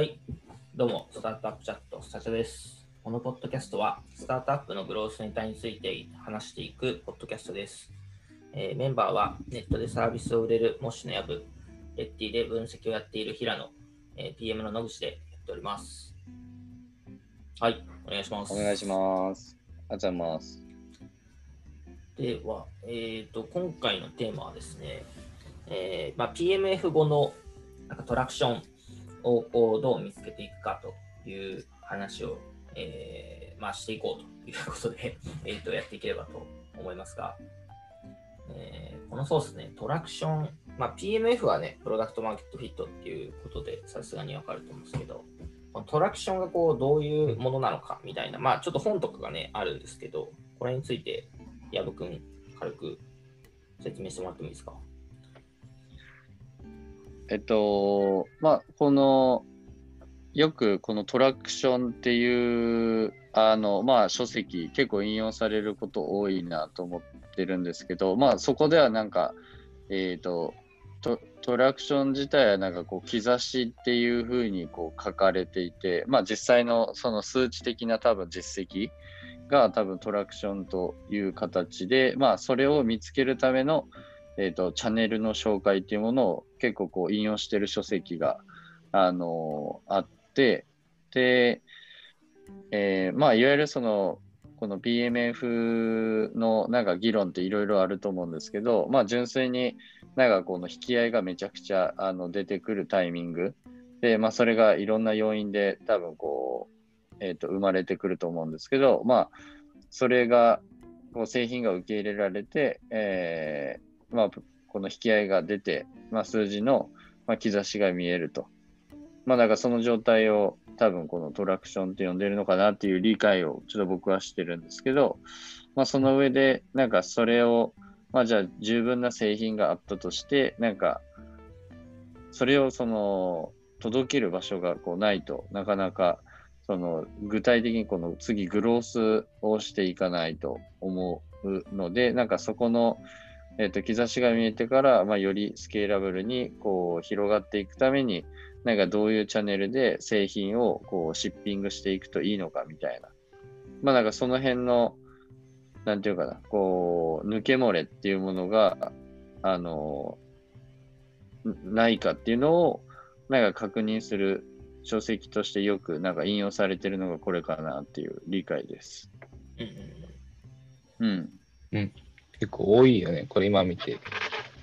はい、どうも、スタートアップチャット、スタチャです。このポッドキャストは、スタートアップのグロースネタについて話していくポッドキャストです。えーメンバーは、ネットでサービスを売れるモッシュのヤブ、レッティで分析をやっている平野、えー PM の野口でやっております。はい、お願いします。お願いします。ありがとうございます。では、えー、と今回のテーマはですね、えーまあ、PMF 後のなんかトラクションをこうどう見つけていくかという話を、えーまあ、していこうということで、えー、とやっていければと思いますが、えーこのそうですね、トラクション、まあ、PMF はね、プロダクトマーケットフィットっていうことでさすがにわかると思うんですけど、このトラクションがこうどういうものなのかみたいな、まあちょっと本とかがね、あるんですけど、これについて矢部君、軽く説明してもらってもいいですか？えっと、まあ、この、よくこのトラクションっていう、あの、まあ、書籍、結構引用されること多いなと思ってるんですけど、まあ、そこではなんか、えっと、トトラクション自体はなんかこう兆しっていうふうにこう書かれていて、まあ実際のその数値的な多分実績が多分トラクションという形で、まあそれを見つけるための、えー、とチャンネルの紹介っていうものを結構こう引用してる書籍が、あのあって、で、えーまあいわゆるその、この BMF のなんか議論っていろいろあると思うんですけど、まあ純粋になんかこの引き合いがめちゃくちゃあの出てくるタイミング。で、まあそれがいろんな要因で多分こう、えー、と生まれてくると思うんですけど、まあそれがこう製品が受け入れられて、えーまあこの引き合いが出て、まあ数字の、まあ、兆しが見えると。まあだからその状態を多分このトラクションって呼んでるのかなっていう理解をちょっと僕はしてるんですけど、まあその上でなんかそれをまあじゃあ十分な製品があったとして、なんか、それをその、届ける場所がこうないとなかなか、その、具体的にこの次グロースをしていかないと思うので、なんかそこの、えっ、と、兆しが見えてから、まあよりスケーラブルにこう広がっていくために、なんかどういうチャンネルで製品をこうシッピングしていくといいのかみたいな。まあなんかその辺の、なんていうかな、こう、抜け漏れっていうものが、あの、んないかっていうのを、なんか確認する書籍としてよくなんか引用されてるのがこれかなっていう理解です。うんうんうん。結構多いよね。これ今見て、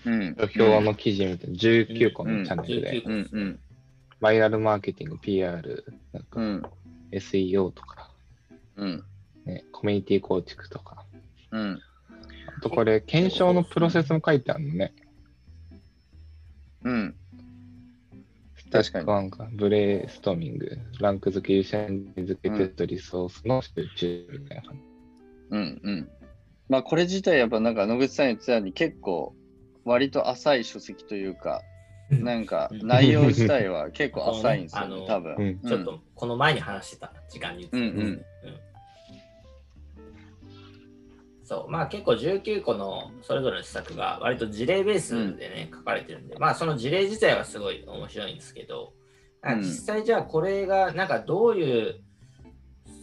うん。土俵の記事見て19個のチャンネルで、うんうんうん。バイラルマーケティング、PR、なんかうん SEO とか、うん。ね、コミュニティ構築とか。うん。あとこれ、検証のプロセスも書いてあるのね。うん。確かになんか、ブレイストーミング、ランク付け、優先付け、テスト、リソースの集中みたいな感じ。うんうん。まあこれ自体やっぱなんか野口さん言ってたように結構割と浅い書籍というか、なんか内容自体は結構浅いんですよ あのね、多分。うん。ちょっとこの前に話してた時間に言ってた。うんうん。そう。まあ結構19個のそれぞれの施策が割と事例ベースでね、書かれてるんで。まあその事例自体はすごい面白いんですけど。実際じゃあこれがなんかどういう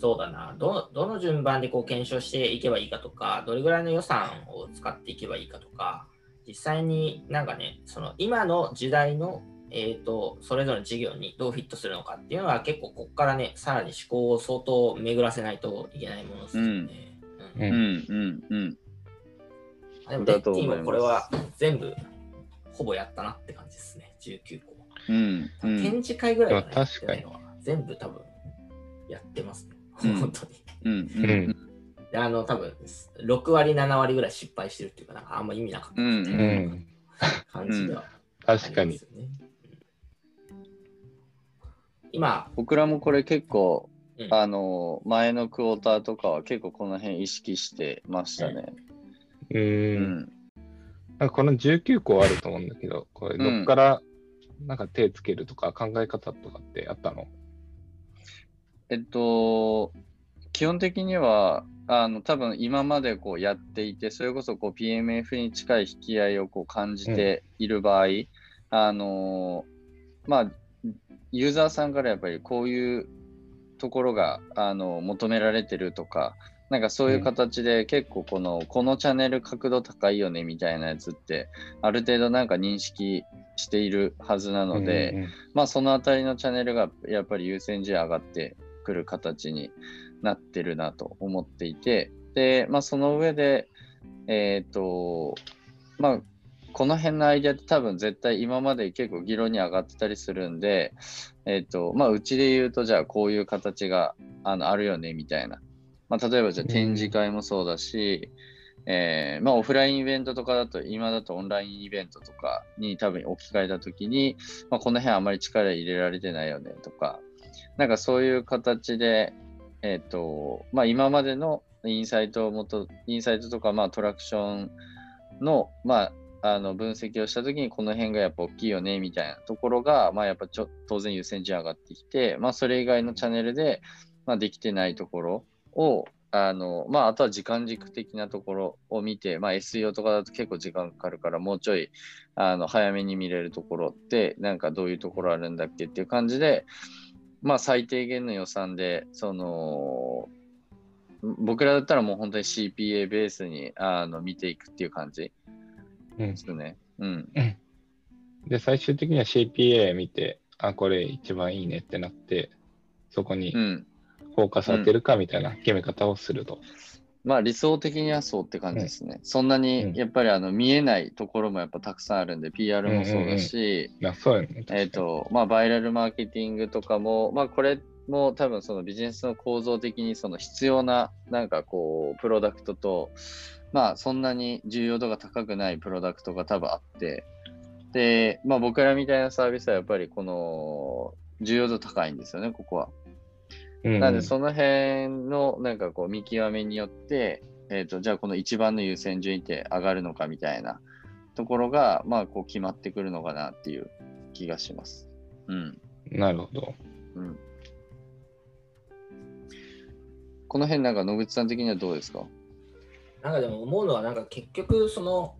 そうだな。どどの順番でこう検証していけばいいかとかどれぐらいの予算を使っていけばいいかとか実際になんかねその今の時代のえー、とそれぞれの事業にどうフィットするのかっていうのは結構ここからねさらに思考を相当巡らせないといけないものですよね。うん。うん。うん。うんうん。でもレッテだと思います。ィもこれは全部ほぼやったなって感じですね、19個。うんうん。展示会ぐらいは、ね、確かに。全部多分やってますね、うん本当に。うんうんで、あの、多分6割、7割ぐらい失敗してるっていうか、なんかあんま意味なかったいうん。な感じではあります確かに今、僕らもこれ結構、うんあの前のクォーターとかは結構この辺意識してましたね。う。うんん。なんかこの19個あると思うんだけど、これどっからなんか手つけるとか考え方とかってあったの？えっと、基本的には、あの多分今までこうやっていて、それこそこう PMF に近い引き合いをこう感じている場合、あのまあ、ユーザーさんからやっぱりこういうところがあの求められてるとか、なんかそういう形で結構この、このチャンネル角度高いよねみたいなやつって、ある程度なんか認識しているはずなので、うんうん。まあそのあたりのチャンネルがやっぱり優先順位上がってくる形になってるなと思っていて、で、まあその上で、えっ、と、まあこの辺のアイデアって多分絶対今まで結構議論に上がってたりするんで、えっ、と、まあうちで言うとじゃあこういう形があのあるよねみたいな。まあ例えばじゃあ展示会もそうだし、えーまあ、オフラインイベントとかだと、今だとオンラインイベントとかに多分置き換えたときに、まあ、この辺あまり力入れられてないよねとか、なんかそういう形で、えっ、と、まあ、今までのインサイトをもと、インサイトとか、まあ、トラクションの、まあ、あの分析をしたときに、この辺がやっぱ大きいよねみたいなところが、まあ、やっぱちょ当然優先順位上がってきて、まあ、それ以外のチャンネルで、まあ、できてないところを、あの、まあ、あとは時間軸的なところを見て、まあ、SEO とかだと結構時間かかるから、もうちょい、あの、早めに見れるところって、なんかどういうところあるんだっけっていう感じで、まあ、最低限の予算で、その、僕らだったらもう本当に CPA ベースにあの見ていくっていう感じうんですね。うん。で、最終的には CPA 見て、あ、これ一番いいねってなって、そこにうん。フォーカス当てるかみたいな決め方をすると。まあ理想的にはそうって感じですね。そんなうんにやっぱりあの見えないところもやっぱたくさんあるんで、PR もそうだし。えっ、と、まあ、バイラルマーケティングとかも、まあ、これも多分そのビジネスの構造的にその必要な、なんかこう、プロダクトと、まあ、そんなに重要度が高くないプロダクトが多分あって、で、まあ、僕らみたいなサービスはやっぱりこの、重要度高いんですよね、ここは。うんなんで、その辺のなんかこう見極めによって、えっ、と、じゃあこの一番の優先順位って上がるのかみたいなところが、まあこう決まってくるのかなっていう気がします。うん。なるほど。うん。この辺なんか野口さん的にはどうですか？なんかでも思うのは、なんか結局、その、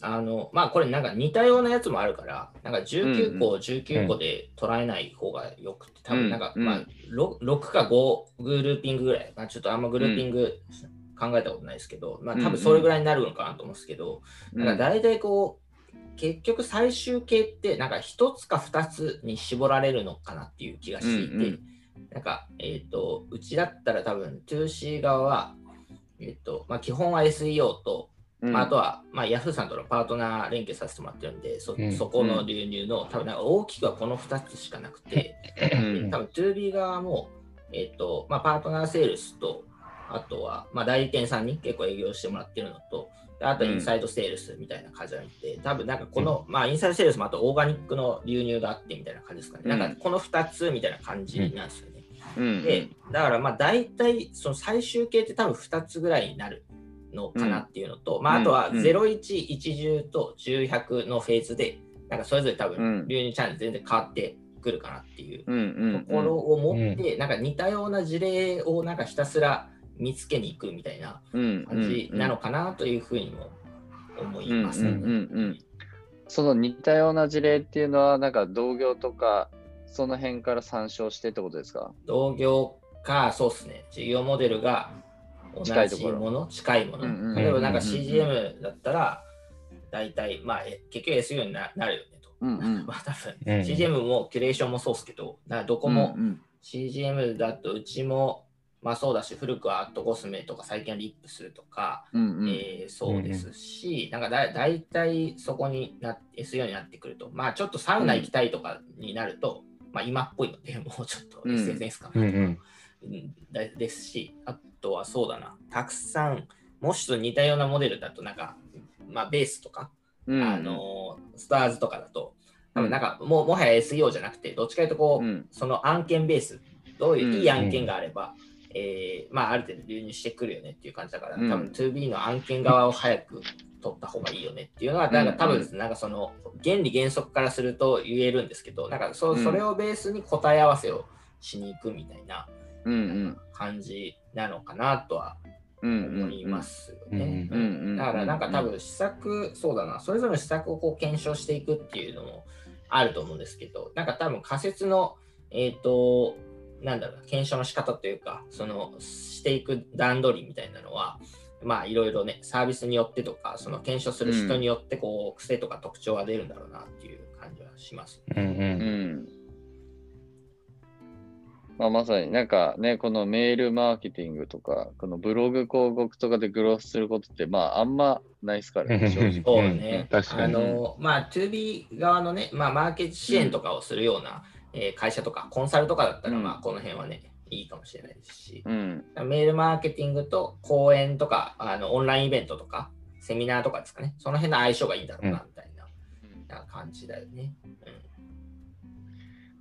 あの、まあこれなんか似たようなやつもあるから、なんか19個を19個で捉えない方がよくて、多分なんか、うんまあ 6, 6か5グルーピングぐらい、まあちょっとあんまグルーピング考えたことないですけど、まあ多分それぐらいになるのかなと思うんですけど、なんか大体こう、結局最終形ってなんか1つか2つに絞られるのかなっていう気がしていて、うんうん。なんか、えっ、と、うちだったら多分 2C 側は、えっ、と、まあ基本は SEO と、うん、まあ、あとは、まあ、Yahoo さんとのパートナー連携させてもらってるんで、そ,、うん。そこの流入の、多分なんか大きくはこの2つしかなくて、うん。多分 2B 側も、えっ、と、まあ、パートナーセールスと、あとは、まあ、代理店さんに結構営業してもらってるのと、であとはインサイドセールスみたいな感じなんで、多分なんかこの、まあ、インサイドセールスもあとオーガニックの流入があってみたいな感じですかね。うん。なんかこの2つみたいな感じなんですよね。うん。で、だからまあ大体その最終形って多分2つぐらいになるのかなっていうのと、まああとはうん。01、10と100のフェーズで、なんかそれぞれ多うん。分流入チャンネル全然変わってくるかなっていううんうんところを持って、なんか似たような事例をなんかひたすら見つけに行くみたいなうん感じなのかなというふうにも思います。ね。うんうんうんうん。その似たような事例っていうのは、なんか同業とか、その辺から参照してってことですか？同業か、そうですね、事業モデルが同じ近いところ。もの、近いもの。うんうん例えばなんかうん CGM だったら、大体、まあ、え結局 SEO にななるよねと。うんうん。まあ多分、うん CGM もキュレーションもそうですけど、どこもうん CGM だとうちも、まあそうだし、古くはアットコスメとか最近はリップするとか、うんうん。えーそうですし、なんかだ大体そこにな SEO になってくると、まあちょっとサウナ行きたいとかになると、まあ今っぽいので、もうちょっとうん。SNS かなとか、うんうん。うんだですし、あとはそうだな、たくさん、もしと似たようなモデルだと、なんか、まあベースとか、うん。あのスターズとかだと、多分なんかもうもはや SEO じゃなくて、どっちかというとこう、うん。その案件ベース、どういううんいい案件があれば、えーまあ、ある程度流入してくるよねっていう感じだから、うん。多分 2B の案件側を早く取った方がいいよねっていうのは、なんか多分なんかその原理原則からすると言えるんですけど、なんかそうん。それをベースに答え合わせをしに行くみたいなうんうん感じなのかなとはうん思いますよね。だからなんか多分施策、そうだな、それぞれの施策をこう検証していくっていうのもあると思うんですけど、なんか多分仮説の、えっ、と、なんだろう、検証の仕方というか、その、していく段取りみたいなのは、まあいろいろね、サービスによってとか、その検証する人によって、こう、癖とか特徴は出るんだろうなっていう感じはします。うんう。うんん。まあ、まさになんかね、このメールマーケティングとか、このブログ広告とかでグロースすることって、まあ、あんまないですからね、正直。そうね。あ確かに。の、まあ、2B 側のね、まあ、マーケット支援とかをするような、えー会社とか、コンサルとかだったら、うんまあ、この辺はね、いいかもしれないですし、うん。メールマーケティングと講演とか、あのオンラインイベントとか、セミナーとかですかね、その辺の相性がいいんだろうな、みたいなな感じだよね。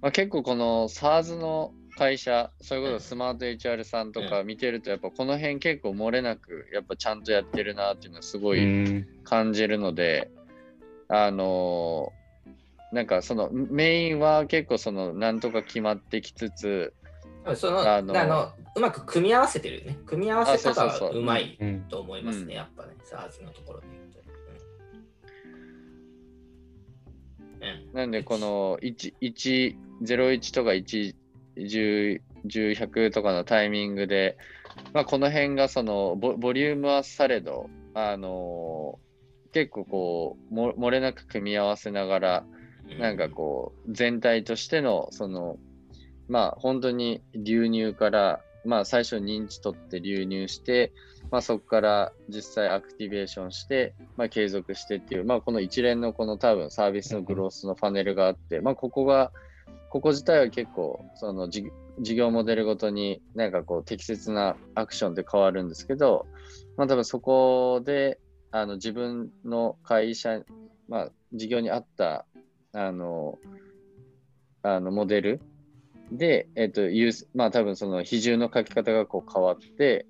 まあ、結構この SARS の会社、そういうことスマート HR さんとか見てると、やっぱこの辺結構漏れなく、やっぱちゃんとやってるなっていうのはすごういん。感じるので、あのーなんかそのメインは結構そのなんとか決まってきつつ、うん、そのああののうまく組み合わせてるよね。組み合わせ方あそうまいうん。と思いますね、うんやっぱね、SARS のところで言うと。なんでこの1、1 01とか1、10、100とかのタイミングで、まあ、この辺がそのボボリュームはされど、あのー結構こうも漏れなく組み合わせながら、なんかこう全体としてのそのまあ本当に流入からまあ最初認知取って流入して、まあ、そこから実際アクティベーションして、まあ、継続してっていう、まあ、この一連のこの多分サービスのグロースのパネルがあって、まあ、ここがここ自体は結構その事業モデルごとになんかこう適切なアクションで変わるんですけど、まあ、多分そこであの自分の会社、まあ、事業に合ったあのあのモデルで、えっと、まあ多分その比重の書き方がこう変わって、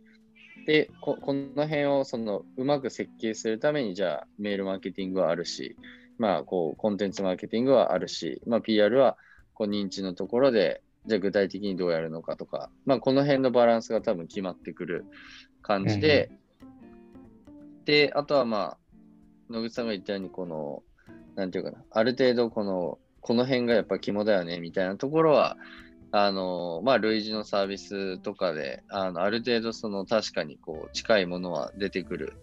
で、ここの辺をそのうまく設計するために、じゃあメールマーケティングはあるし、まあこうコンテンツマーケティングはあるし、まあ PR はこう認知のところで、じゃあ具体的にどうやるのかとか、まあこの辺のバランスが多分決まってくる感じで、で、あとはまあ、野口さんが言ったように、この、なんていうかな、ある程度この、この辺がやっぱ肝だよねみたいなところは、あの、まあ、類似のサービスとかで、あのある程度その確かにこう近いものは出てくる。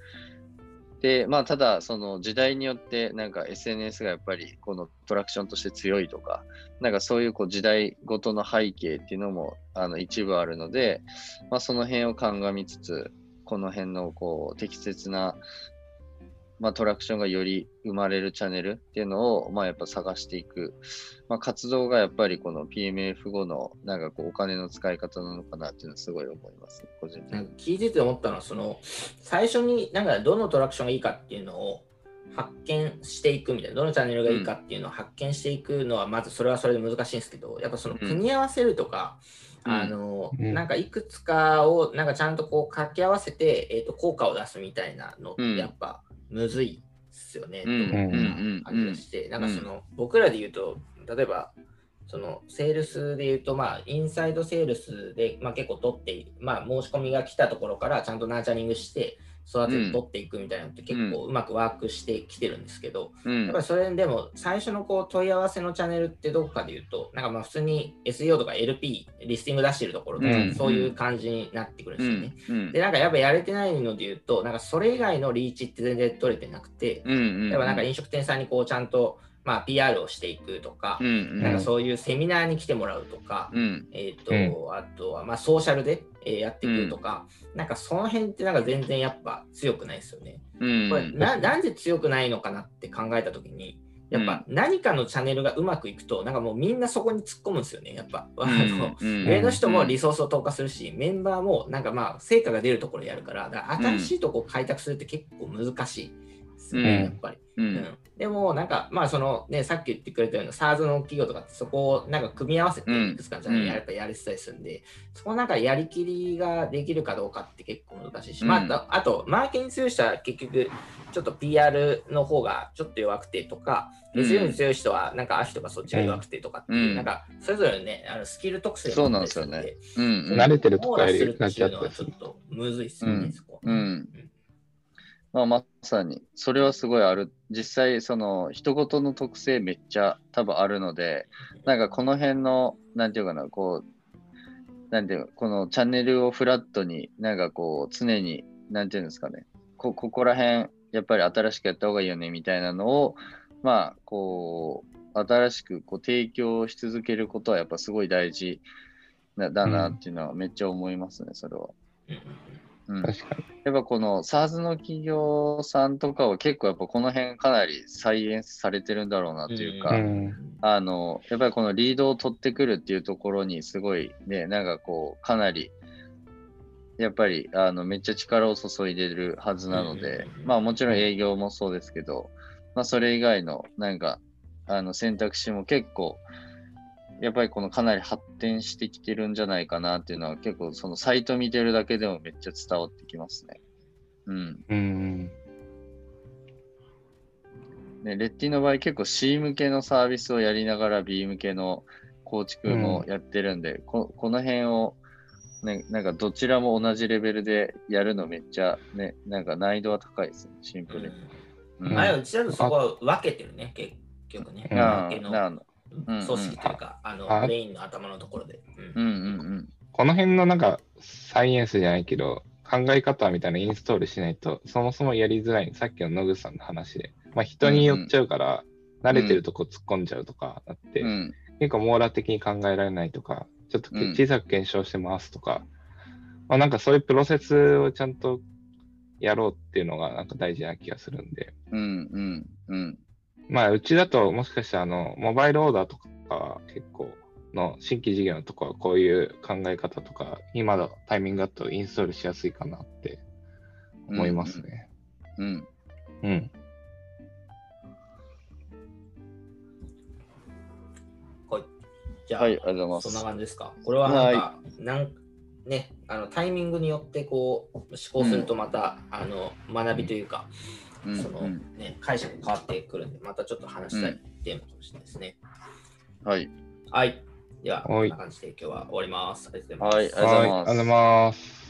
で、まあ、ただ、その時代によって、なんか SNS がやっぱりこのトラクションとして強いとか、なんかそういうこう時代ごとの背景っていうのもあの一部あるので、まあ、その辺を鑑みつつ、この辺のこう適切な、まあ、トラクションがより生まれるチャンネルっていうのを、まあ、やっぱ探していく、まあ、活動がやっぱりこの PMF 後のなんかこうお金の使い方なのかなっていうのはすごい思います、個人的に。聞いてて思ったのは、その最初になんかどのトラクションがいいかっていうのを発見していくみたいな、どのチャンネルがいいかっていうのを発見していくのは、まずそれはそれで難しいんですけど、やっぱその組み合わせるとか、うん。あのうんなんかいくつかをなんかちゃんとこう掛け合わせて、えー、と効果を出すみたいなのってうんやっぱむずいっすよね、うん。うよううんな感じがして、なんかその僕らで言うと、例えばそのセールスで言うと、まあ、インサイドセールスで、まあ、結構取って、まあ、申し込みが来たところからちゃんとナーチャリングして、育てて取っていくみたいなのって結構うまくワークしてきてるんですけど、うん。やっぱりそれでも最初のこう問い合わせのチャンネルってどこかで言うと、なんかまあ普通に SEO とか LP、リスティング出してるところとか、うん。そういう感じになってくるんですよね。うん。で、なんかやっぱやれてないので言うと、なんかそれ以外のリーチって全然取れてなくて、うんうん例えばなんか飲食店さんにこうちゃんとまあ PR をしていくとかう、んなんかそういうセミナーに来てもらうとか、うん。えっ、と、あとはまあソーシャルで、えーやっていくとか、なんかその辺ってなんか全然やっぱ強くないですよね。うん。これななんで強くないのかなって考えたときに、やっぱ何かのチャンネルがうまくいくと、なんかもうみんなそこに突っ込むんですよね、やっぱ。上の人もリソースを投下するし、メンバーもなんかまあ成果が出るところやるから、だから新しいとこ開拓するって結構難しいですよね、うん。やっぱり。ううん。んでもなんかまあそのね、さっき言ってくれたような SARS の企業とかってそこをなんか組み合わせてうん。いくつかのチャンネルやっぱやれてたりするんで、そこなんかやりきりができるかどうかって結構難しいし、うん。まああとマーケに強い人は結局ちょっと PR の方がちょっと弱くてとか、うん。SEO に強い人はなんかアフィとかそっちが弱くてとかってなんかそれぞれね、あのスキル特性そうがあっなんですよたりするんで、うん。慣れてると網かやりるってなっちゃったりする。いうのはちょっとむずいっすよね、うん。そこ。うんまあ、まさに、それはすごいある。実際、その、一言の特性めっちゃ多分あるので、なんかこの辺の、なんていうかな、こう、なんていうこのチャンネルをフラットに、なんかこう、常に、なんていうんですかね、こここら辺、やっぱり新しくやった方がいいよね、みたいなのを、まあ、こう、新しくこう提供し続けることはやっぱすごい大事だだなっていうのはめっちゃ思いますね、それは。うんうんうん、確かに。やっぱこの SARS の企業さんとかは結構やっぱこの辺かなり再現されてるんだろうなっていうか、うん。あの、やっぱりこのリードを取ってくるっていうところにすごいね、なんかこう、かなり、やっぱりあのめっちゃ力を注いでるはずなのでうん、まあもちろん営業もそうですけど、まあそれ以外のなんか、あの選択肢も結構、やっぱりこのかなり発展してきてるんじゃないかなっていうのは結構そのサイト見てるだけでもめっちゃ伝わってきますね。うん。うん。ね、レッティの場合結構 C 向けのサービスをやりながら B 向けの構築もやってるんで、ここの辺を、ね、なんかどちらも同じレベルでやるのめっちゃね、なんか難易度は高いですね、シンプルに。うんあれうちだとそこは分けてるね、結局ね。うんああなるほどの組織というか、あのあメインの頭のところで。ううんんうんこの辺のなんかサイエンスじゃないけど、考え方みたいなインストールしないと、そもそもやりづらい。さっきの野口さんの話で。まあ人によっちゃうから、慣れてるとこ突っ込んじゃうとかなって、うん。うん結構網羅的に考えられないとか、ちょっとうん小さく検証してますとか、まあなんかそういうプロセスをちゃんとやろうっていうのがなんか大事な気がするんで、うんうんうんまあうちだともしかしたらあの、モバイルオーダーとか結構の新規事業のとこはこういう考え方とか、今のタイミングだとインストールしやすいかなって思いますね。うん。うん。はい。じゃあ、はい、ありがとうございます。そんな感じですか。これはなんか、なんね、あのタイミングによってこう思考するとまた、あの学びというか、うんそのうんね、解釈変わってくるんで、またちょっと話したいテーマかもしれないですね。はい。はい。では、こはいんな感じで今日は終わります。ありがとうございます。はいありがとうございます。